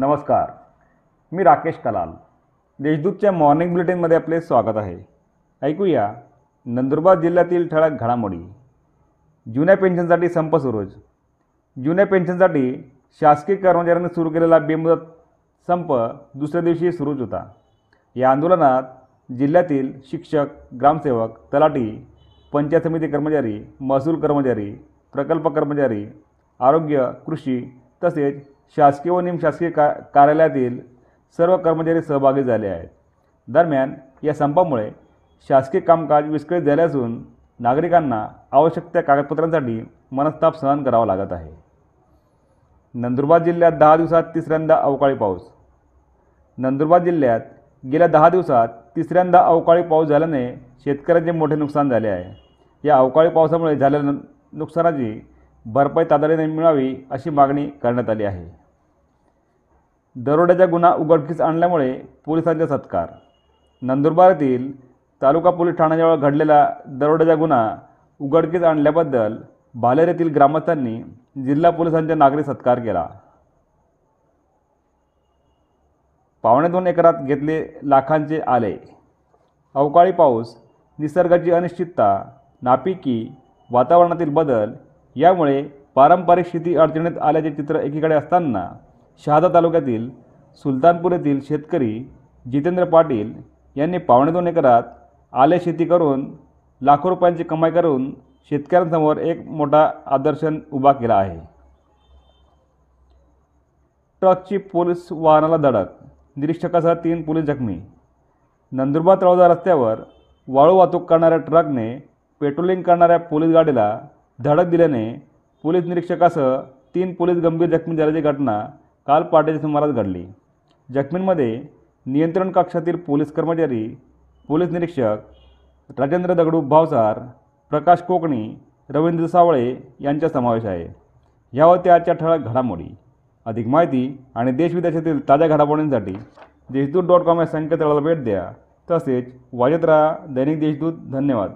नमस्कार. मी राकेश कलाल. देशदूतच्या मॉर्निंग बुलेटिनमध्ये आपले स्वागत आहे. ऐकूया नंदुरबार जिल्ह्यातील ठळक घडामोडी. जुन्या पेन्शनसाठी संप सुरूच. जुन्या पेन्शनसाठी शासकीय कर्मचाऱ्यांनी सुरू केलेला बेमुदत संप दुसऱ्या दिवशी सुरूच होता. या आंदोलनात जिल्ह्यातील शिक्षक ग्रामसेवक तलाठी पंचायत समिती कर्मचारी महसूल कर्मचारी प्रकल्प कर्मचारी आरोग्य कृषी तसेच शासकीय व निमशासकीय का कार्यालयातील सर्व कर्मचारी सहभागी झाले आहेत. दरम्यान या संपामुळे शासकीय कामकाज विस्कळीत झाले असून नागरिकांना आवश्यक त्या कागदपत्रांसाठी मनस्ताप सहन करावा लागत आहे. नंदुरबार जिल्ह्यात दहा दिवसात तिसऱ्यांदा अवकाळी पाऊस. नंदुरबार जिल्ह्यात गेल्या दहा दिवसात तिसऱ्यांदा अवकाळी पाऊस झाल्याने शेतकऱ्यांचे मोठे नुकसान झाले आहे. या अवकाळी पावसामुळे झालेल्या नुकसानाची भरपाई तातडीने मिळावी अशी मागणी करण्यात आली आहे. दरोड्याचा गुन्हा उघडकीस आणल्यामुळे पोलिसांचा सत्कार. नंदुरबार येथील तालुका पोलीस ठाण्याजवळ घडलेला दरोड्याचा गुन्हा उघडकीस आणल्याबद्दल भालेर येथील ग्रामस्थांनी जिल्हा पोलिसांचा नागरी सत्कार केला. पावणे दोन एकरात घेतले लाखांचे आले. अवकाळी पाऊस निसर्गाची अनिश्चितता नापिकी वातावरणातील बदल यामुळे पारंपरिक शेती अडचणीत आल्याचे चित्र एकीकडे असताना शहादा तालुक्यातील सुलतानपूर येथील शेतकरी जितेंद्र पाटील यांनी पावणे दोन एकरात आले शेती करून लाखो रुपयांची कमाई करून शेतकऱ्यांसमोर एक मोठा आदर्शन उभा केला आहे. ट्रकची पोलीस वाहनाला धडक निरीक्षकासह तीन पोलीस जखमी. नंदुरबार तळोदा रस्त्यावर वाळू वाहतूक करणाऱ्या ट्रकने पेट्रोलिंग करणाऱ्या पोलीस गाडीला धडक दिल्याने पोलीस निरीक्षकासह तीन पोलीस गंभीर जखमी झाल्याची घटना काल पहाटेच्या सुमारास घडली. जखमींमध्ये नियंत्रण कक्षातील पोलीस कर्मचारी पोलीस निरीक्षक राजेंद्र दगडू भावसार प्रकाश कोकणी रवींद्र सावळे यांचा समावेश आहे. ह्या होत्या आजच्या ठळक घडामोडी. अधिक माहिती आणि देशविदेशातील ताज्या घडामोडींसाठी देशदूत डॉट कॉम या संकेतस्थळाला भेट द्या. तसेच वाजत राहा दैनिक देशदूत. धन्यवाद.